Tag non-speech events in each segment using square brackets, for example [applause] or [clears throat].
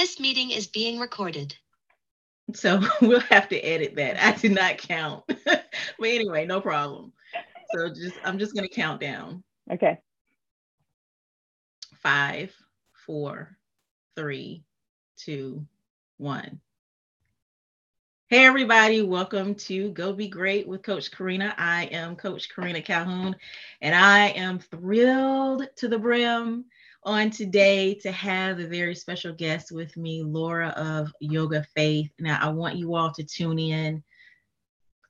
This meeting is being recorded. So [laughs] we'll have to edit that. I did not count. [laughs] but anyway, no problem. So just I'm just gonna count down. Okay. Five, four, three, two, one. Hey everybody, welcome to Go Be Great with Coach Karina. I am Coach Karina Calhoun, and I am thrilled to the brim on today to have a very special guest with me, Laura of Yoga Faith. Now, I want you all to tune in.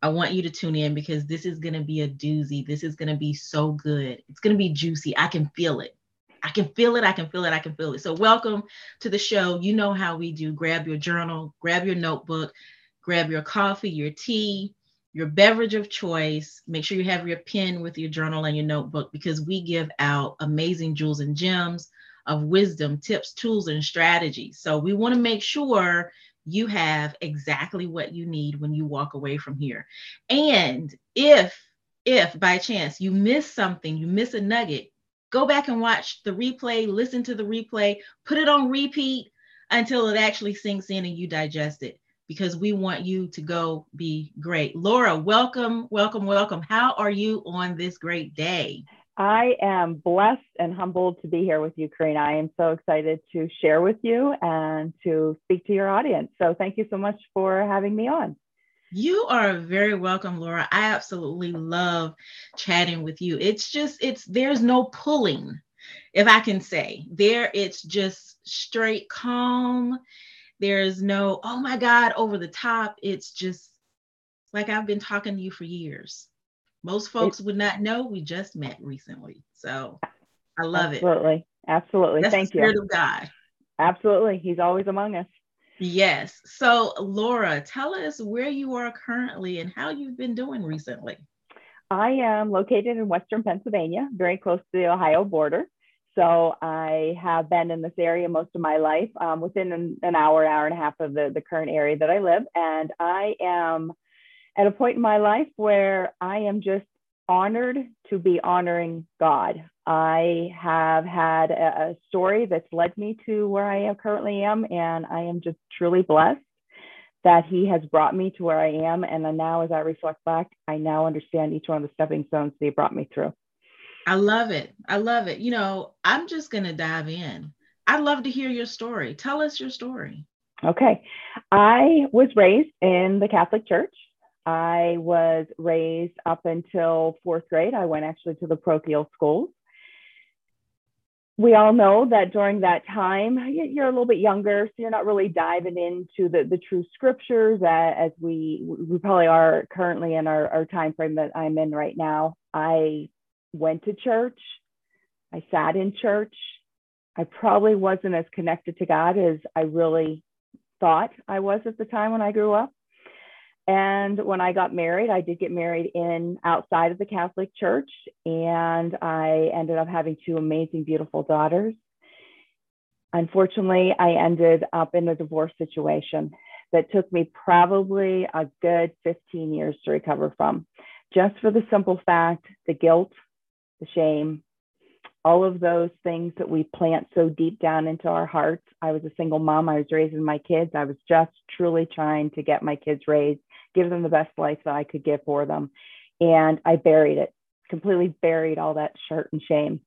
I want you to tune in because this is going to be a doozy. This is going to be so good. It's going to be juicy. I can feel it. I can feel it. I can feel it. I can feel it. So, welcome to the show. You know how we do. Grab your journal, grab your notebook, grab your coffee, your tea, your beverage of choice. Make sure you have your pen with your journal and your notebook because we give out amazing jewels and gems of wisdom, tips, tools, and strategies. So we want to make sure you have exactly what you need when you walk away from here. And if if by chance you miss something, you miss a nugget, go back and watch the replay, listen to the replay, put it on repeat until it actually sinks in and you digest it because we want you to go be great. Laura, welcome, welcome, welcome. How are you on this great day? I am blessed and humbled to be here with you, Karina. I am so excited to share with you and to speak to your audience. So thank you so much for having me on. You are very welcome, Laura. I absolutely love chatting with you. It's just, it's, there's no pulling, if I can say. There, it's just straight calm there's no, oh my God, over the top. It's just like I've been talking to you for years. Most folks would not know we just met recently. So I love absolutely. it. Absolutely. Absolutely. Thank the spirit you. of God. Absolutely. He's always among us. Yes. So, Laura, tell us where you are currently and how you've been doing recently. I am located in Western Pennsylvania, very close to the Ohio border. So I have been in this area most of my life, um, within an, an, hour, hour and a half of the, the current area that I live. And I am at a point in my life where I am just honored to be honoring God. I have had a, a story that's led me to where I am currently am, and I am just truly blessed that He has brought me to where I am. And now, as I reflect back, I now understand each one of the stepping stones that He brought me through. I love it. I love it. You know, I'm just going to dive in. I'd love to hear your story. Tell us your story. Okay. I was raised in the Catholic Church. I was raised up until fourth grade. I went actually to the parochial schools. We all know that during that time, you're a little bit younger, so you're not really diving into the, the true scriptures as we we probably are currently in our, our time frame that I'm in right now. I went to church. I sat in church. I probably wasn't as connected to God as I really thought I was at the time when I grew up. And when I got married, I did get married in outside of the Catholic Church, and I ended up having two amazing, beautiful daughters. Unfortunately, I ended up in a divorce situation that took me probably a good 15 years to recover from, just for the simple fact the guilt, the shame, all of those things that we plant so deep down into our hearts. I was a single mom. I was raising my kids. I was just truly trying to get my kids raised, give them the best life that I could give for them. And I buried it, completely buried all that hurt and shame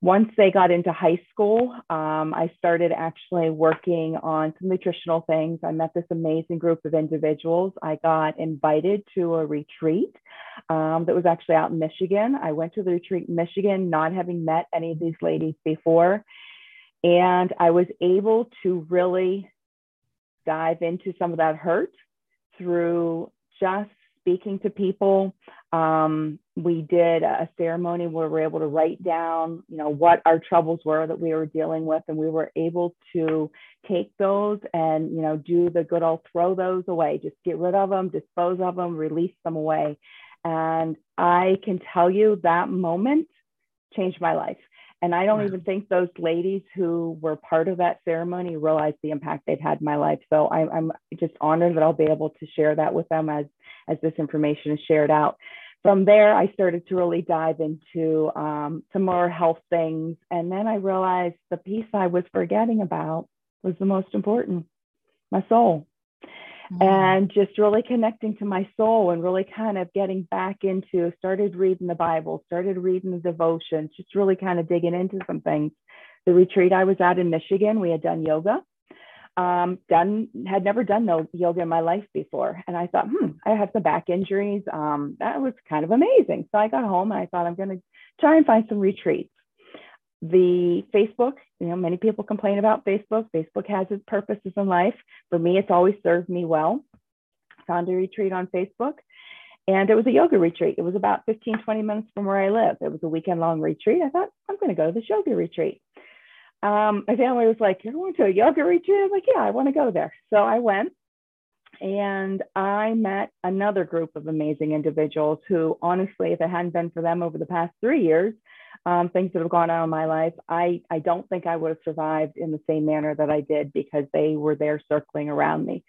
once they got into high school, um, I started actually working on some nutritional things. I met this amazing group of individuals. I got invited to a retreat um, that was actually out in Michigan. I went to the retreat in Michigan, not having met any of these ladies before. And I was able to really dive into some of that hurt through just speaking to people. Um, we did a ceremony where we were able to write down, you know, what our troubles were that we were dealing with, and we were able to take those and, you know, do the good old throw those away, just get rid of them, dispose of them, release them away. And I can tell you that moment changed my life. And I don't wow. even think those ladies who were part of that ceremony realized the impact they'd had in my life. So I, I'm just honored that I'll be able to share that with them as as this information is shared out. From there, I started to really dive into um, some more health things. And then I realized the piece I was forgetting about was the most important, my soul. Mm-hmm. And just really connecting to my soul and really kind of getting back into, started reading the Bible, started reading the devotions, just really kind of digging into some things. The retreat I was at in Michigan, we had done yoga um, done had never done no yoga in my life before, and I thought, hmm, I have some back injuries. Um, that was kind of amazing. So I got home and I thought I'm going to try and find some retreats. The Facebook, you know, many people complain about Facebook. Facebook has its purposes in life. For me, it's always served me well. Found a retreat on Facebook and it was a yoga retreat. It was about 15, 20 minutes from where I live. It was a weekend long retreat. I thought, I'm going to go to this yoga retreat um, my family was like, You're going to a yoga retreat? I was like, Yeah, I want to go there. So I went and I met another group of amazing individuals who, honestly, if it hadn't been for them over the past three years, um, things that have gone on in my life, I, I don't think I would have survived in the same manner that I did because they were there circling around me.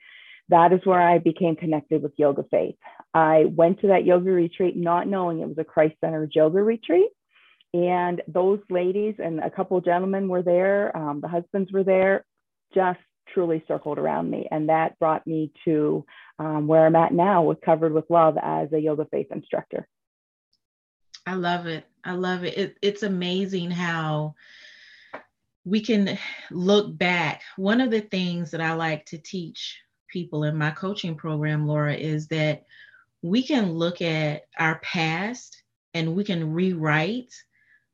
That is where I became connected with Yoga Faith. I went to that yoga retreat not knowing it was a Christ centered yoga retreat. And those ladies and a couple gentlemen were there, um, the husbands were there, just truly circled around me. And that brought me to um, where I'm at now with Covered with Love as a yoga faith instructor. I love it. I love it. it it's amazing how we can look back. One of the things that I like to teach people in my coaching program, Laura, is that we can look at our past and we can rewrite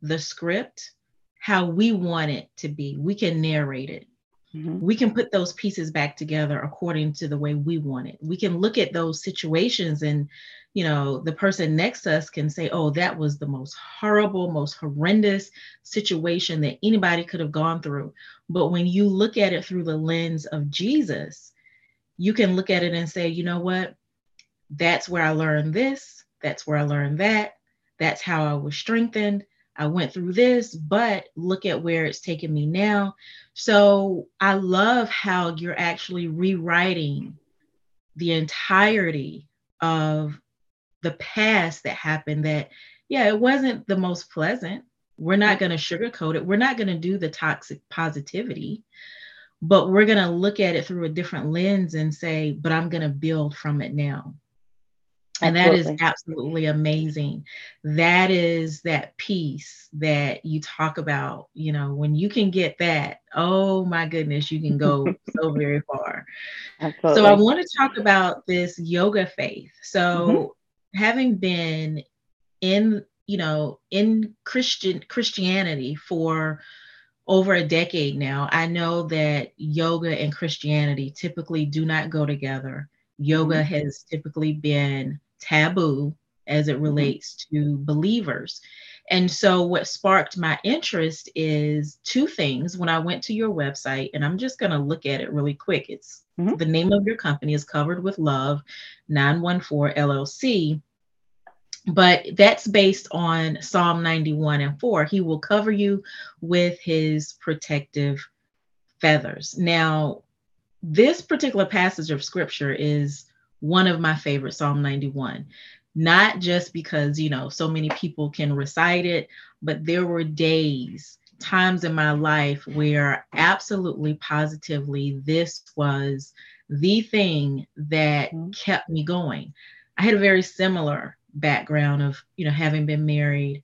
the script how we want it to be. We can narrate it. Mm-hmm. We can put those pieces back together according to the way we want it. We can look at those situations and, you know, the person next to us can say, oh, that was the most horrible, most horrendous situation that anybody could have gone through. But when you look at it through the lens of Jesus, you can look at it and say, you know what? That's where I learned this. That's where I learned that. That's how I was strengthened. I went through this, but look at where it's taken me now. So I love how you're actually rewriting the entirety of the past that happened that, yeah, it wasn't the most pleasant. We're not going to sugarcoat it. We're not going to do the toxic positivity, but we're going to look at it through a different lens and say, but I'm going to build from it now and that is absolutely amazing that is that piece that you talk about you know when you can get that oh my goodness you can go [laughs] so very far absolutely. so i want to talk about this yoga faith so mm-hmm. having been in you know in christian christianity for over a decade now i know that yoga and christianity typically do not go together yoga mm-hmm. has typically been taboo as it mm-hmm. relates to believers. And so, what sparked my interest is two things. When I went to your website, and I'm just going to look at it really quick, it's mm-hmm. the name of your company is Covered with Love 914 LLC. But that's based on Psalm 91 and 4. He will cover you with his protective feathers. Now, this particular passage of scripture is one of my favorite Psalm 91. Not just because, you know, so many people can recite it, but there were days, times in my life where absolutely positively this was the thing that mm-hmm. kept me going. I had a very similar background of, you know, having been married,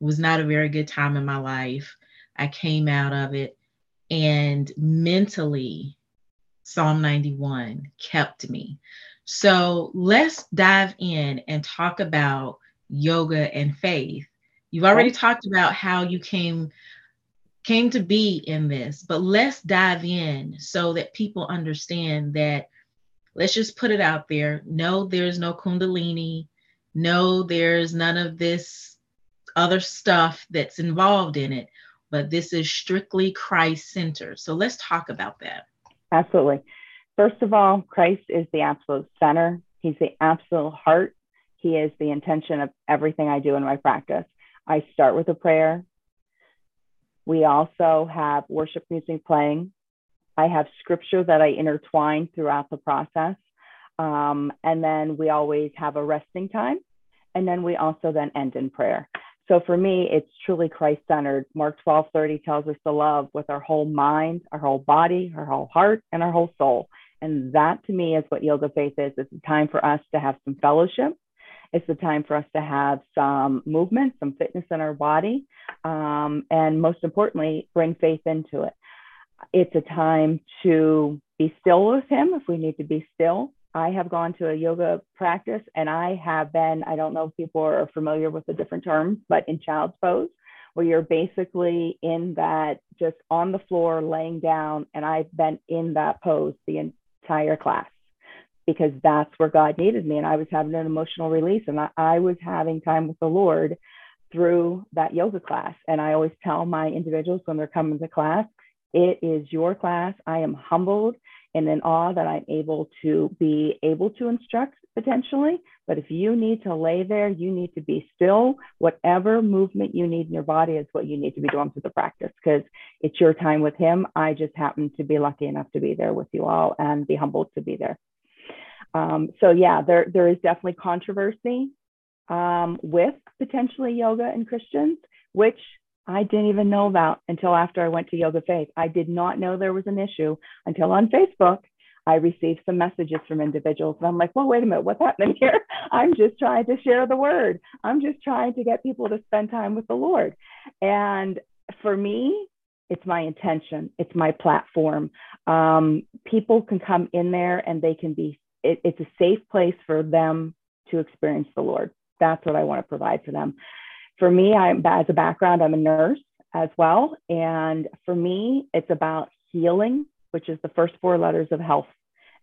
was not a very good time in my life. I came out of it and mentally Psalm 91 kept me. So let's dive in and talk about yoga and faith. You've already talked about how you came came to be in this, but let's dive in so that people understand that let's just put it out there. No, there's no kundalini. No, there's none of this other stuff that's involved in it, but this is strictly Christ centered. So let's talk about that. Absolutely. First of all, Christ is the absolute center. He's the absolute heart. He is the intention of everything I do in my practice. I start with a prayer. We also have worship music playing. I have scripture that I intertwine throughout the process. Um, and then we always have a resting time. And then we also then end in prayer. so for me, it's truly Christ centered. Mark 12 30 tells us to love with our whole mind, our whole body, our whole heart, and our whole soul. And that to me is what Yoga Faith is. It's a time for us to have some fellowship. It's the time for us to have some movement, some fitness in our body, um, and most importantly, bring faith into it. It's a time to be still with Him if we need to be still. I have gone to a yoga practice and I have been, I don't know if people are familiar with the different terms, but in child's pose, where you're basically in that just on the floor laying down. And I've been in that pose the entire class because that's where God needed me. And I was having an emotional release and I, was having time with the Lord through that yoga class. And I always tell my individuals when they're coming to class, it is your class. I am humbled and in awe that I'm able to be able to instruct potentially. But if you need to lay there, you need to be still. Whatever movement you need in your body is what you need to be doing for the practice because it's your time with Him. I just happen to be lucky enough to be there with you all and be humbled to be there. Um, so yeah, there there is definitely controversy um, with potentially yoga and Christians, which I didn't even know about until after I went to Yoga Faith. I did not know there was an issue until on Facebook. I received some messages from individuals, and I'm like, well, wait a minute, what's happening here? [laughs] I'm just trying to share the word. I'm just trying to get people to spend time with the Lord. And for me, it's my intention, it's my platform. Um, people can come in there and they can be it, it's a safe place for them to experience the Lord. That's what I want to provide for them. For me, I'm as a background, I'm a nurse as well. And for me, it's about healing, which is the first four letters of health.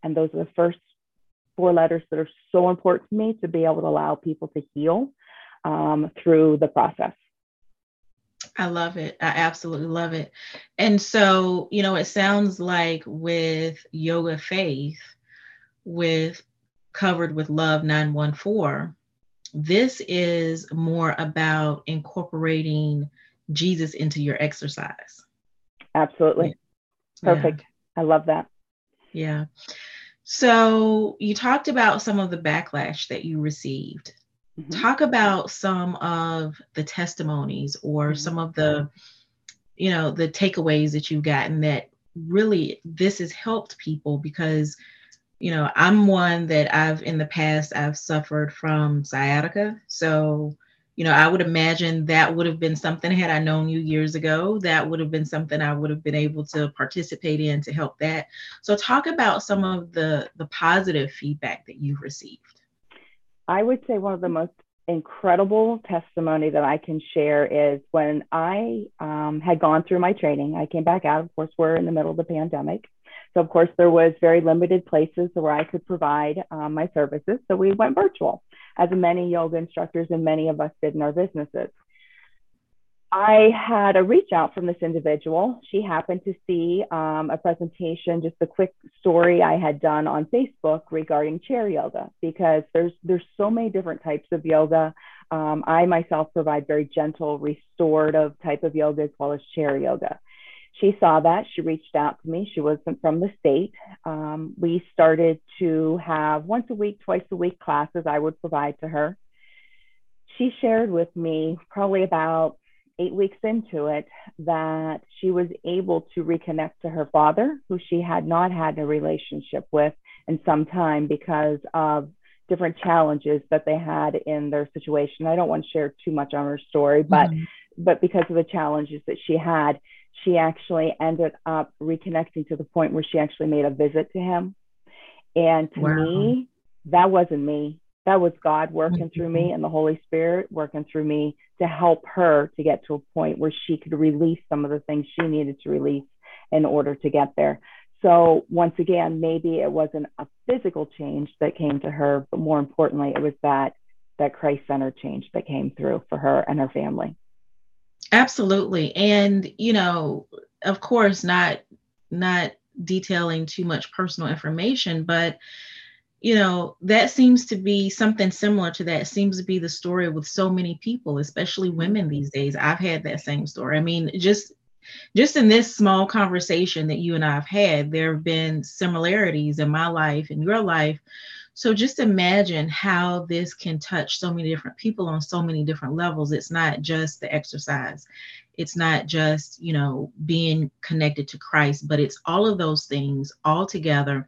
And those are the first four letters that are so important to me to be able to allow people to heal um, through the process. I love it. I absolutely love it. And so, you know, it sounds like with Yoga Faith, with Covered with Love 914, this is more about incorporating Jesus into your exercise. Absolutely. Perfect. Yeah. I love that. Yeah. So you talked about some of the backlash that you received. Mm-hmm. Talk about some of the testimonies or mm-hmm. some of the, you know, the takeaways that you've gotten that really this has helped people because you know, I'm one that I've in the past I've suffered from sciatica. So, you know, I would imagine that would have been something had I known you years ago, that would have been something I would have been able to participate in to help that. So talk about some of the the positive feedback that you've received. I would say one of the most incredible testimony that I can share is when I um, had gone through my training, I came back out. Of course, we're in the middle of the pandemic. So of course there was very limited places where I could provide um, my services. So we went virtual, as many yoga instructors and many of us did in our businesses. I had a reach out from this individual. She happened to see um, a presentation, just a quick story I had done on Facebook regarding chair yoga, because there's there's so many different types of yoga. Um, I myself provide very gentle, restorative type of yoga as well as chair yoga she saw that. She reached out to me. She wasn't from the state. Um, we started to have once a week, twice a week classes I would provide to her. She shared with me, probably about eight weeks into it, that she was able to reconnect to her father, who she had not had a relationship with in some time because of different challenges that they had in their situation. I don't want to share too much on her story, but mm-hmm. but because of the challenges that she had, she actually ended up reconnecting to the point where she actually made a visit to him. And to wow. me, that wasn't me. That was God working through me [laughs] and the Holy Spirit working through me to help her to get to a point where she could release some of the things she needed to release in order to get there. So, once again, maybe it wasn't a physical change that came to her, but more importantly, it was that that Christ centered change that came through for her and her family. Absolutely. And, you know, of course, not not detailing too much personal information, but you know, that seems to be something similar to that seems to be the story with so many people, especially women these days. I've had that same story. I mean, just just in this small conversation that you and I have had, there have been similarities in my life and your life So just imagine how this can touch so many different people on so many different levels. It's not just the exercise. It's not just, you know, being connected to Christ, but it's all of those things all together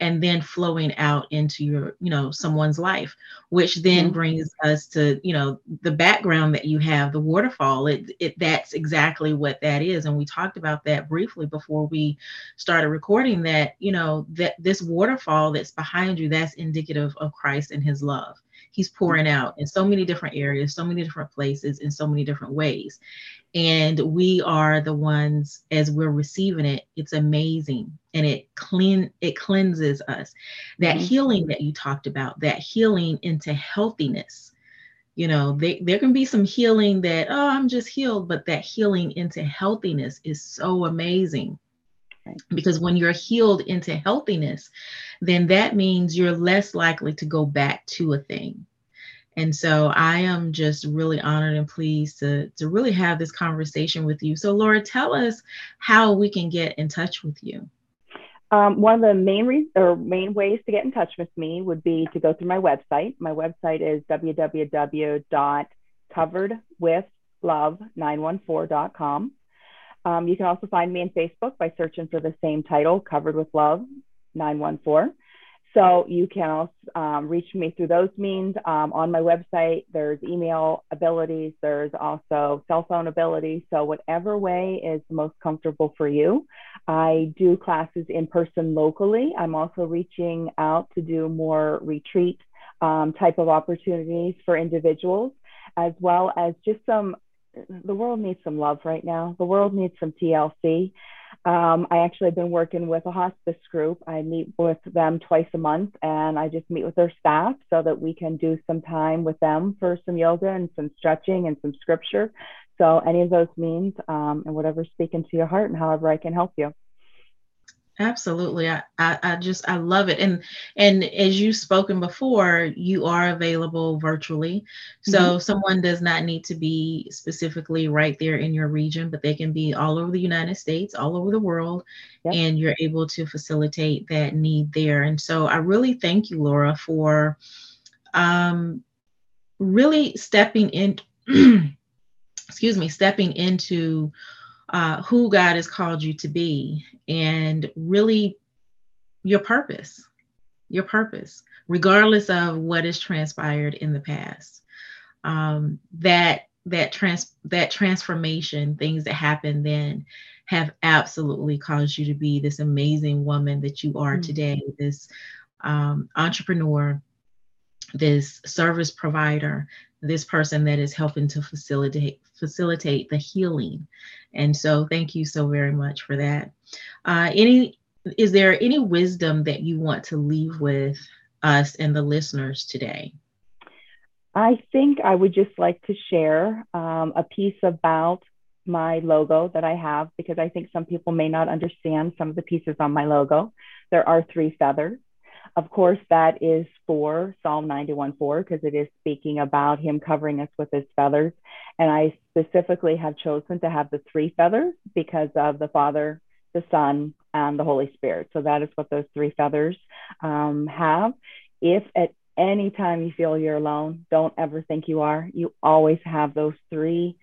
and then flowing out into your you know someone's life which then mm-hmm. brings us to you know the background that you have the waterfall it, it that's exactly what that is and we talked about that briefly before we started recording that you know that this waterfall that's behind you that's indicative of christ and his love he's pouring out in so many different areas so many different places in so many different ways. And we are the ones as we're receiving it it's amazing. And it clean it cleanses us. That mm-hmm. healing that you talked about that healing into healthiness. You know they, there can be some healing that oh i'm just healed but that healing into healthiness is so amazing because when you're healed into healthiness then that means you're less likely to go back to a thing and so I am just really honored and pleased to, to really have this conversation with you. So, Laura, tell us how we can get in touch with you. Um, one of the main re- or main ways to get in touch with me would be to go through my website. My website is www.coveredwithlove914.com. Um, you can also find me on Facebook by searching for the same title, Covered with Love 914. So you can also um, reach me through those means. Um, on my website, there's email abilities, there's also cell phone abilities. So whatever way is most comfortable for you. I do classes in person locally. I'm also reaching out to do more retreat um, type of opportunities for individuals, as well as just some, the world needs some love right now. The world needs some TLC. Um, I actually have been working with a hospice group. I meet with them twice a month and I just meet with their staff so that we can do some time with them for some yoga and some stretching and some scripture. So, any of those means um, and whatever's speaking to your heart and however I can help you. Absolutely. I, I, I, just I love it. And and as you've spoken before, you are available virtually. So mm-hmm. someone does not need to be specifically right there in your region, but they can be all over the United States, all over the world, yep. and you're able to facilitate that need there. And so I really thank you, Laura, for um really stepping in [clears throat] excuse me, stepping into uh, who God has called you to be and really your purpose, your purpose, regardless of what has transpired in the past. Um, that that trans that transformation, things that happened then, have absolutely caused you to be this amazing woman that you are mm-hmm. today. This um, entrepreneur, this service provider, this person that is helping to facilitate facilitate the healing. And so thank you so very much for that. Uh, any is there any wisdom that you want to leave with us and the listeners today? I think I would just like to share um, a piece about my logo that I have because I think some people may not understand some of the pieces on my logo. There are three feathers. Of course, that is for Psalm 91:4 because it is speaking about him covering us with his feathers. And I specifically have chosen to have the three feathers because of the Father, the Son, and the Holy Spirit. So that is what those three feathers um, have. If at any time you feel you're alone, don't ever think you are. You always have those three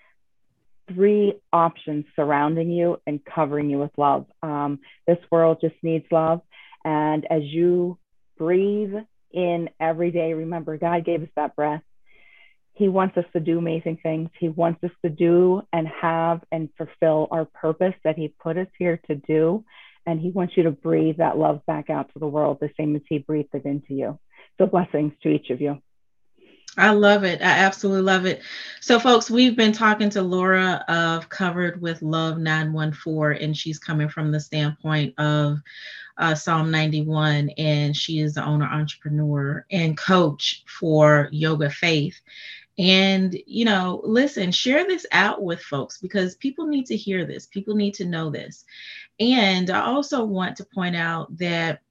three options surrounding you and covering you with love. Um, this world just needs love. And as you breathe in every day. Remember, God gave us that breath. He wants us to do amazing things. He wants us to do and have and fulfill our purpose that He put us here to do. And He wants you to breathe that love back out to the world the same as He breathed it into you. So, blessings to each of you. I love it. I absolutely love it. So, folks, we've been talking to Laura of Covered with Love 914, and she's coming from the standpoint of uh, Psalm 91, and she is the owner, entrepreneur, and coach for Yoga Faith. And, you know, listen, share this out with folks because people need to hear this, people need to know this. And I also want to point out that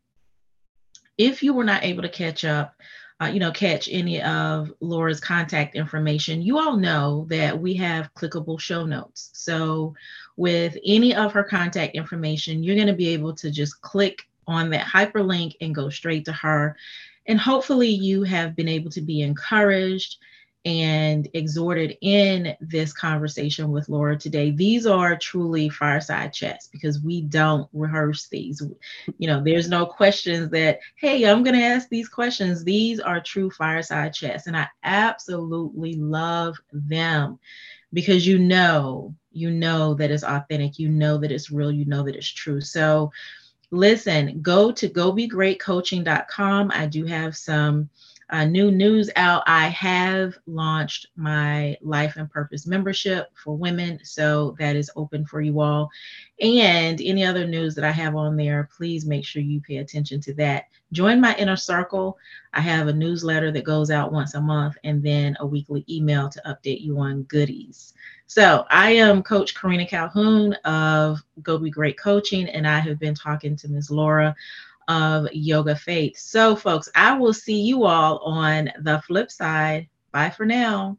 if you were not able to catch up, uh, you know, catch any of Laura's contact information, you all know that we have clickable show notes. So, with any of her contact information, you're going to be able to just click on that hyperlink and go straight to her. And hopefully, you have been able to be encouraged and exhorted in this conversation with Laura today. These are truly fireside chats because we don't rehearse these. You know, there's no questions that, hey, I'm going to ask these questions. These are true fireside chats, and I absolutely love them because you know, you know that it's authentic, you know that it's real, you know that it's true. So, listen, go to gobegreatcoaching.com. I do have some uh, new news out. I have launched my Life and Purpose membership for women, so that is open for you all. And any other news that I have on there, please make sure you pay attention to that. Join my inner circle. I have a newsletter that goes out once a month and then a weekly email to update you on goodies. So, I am Coach Karina Calhoun of Go Be Great Coaching, and I have been talking to Ms. Laura of Yoga Faith. So, folks, I will see you all on the flip side. Bye for now.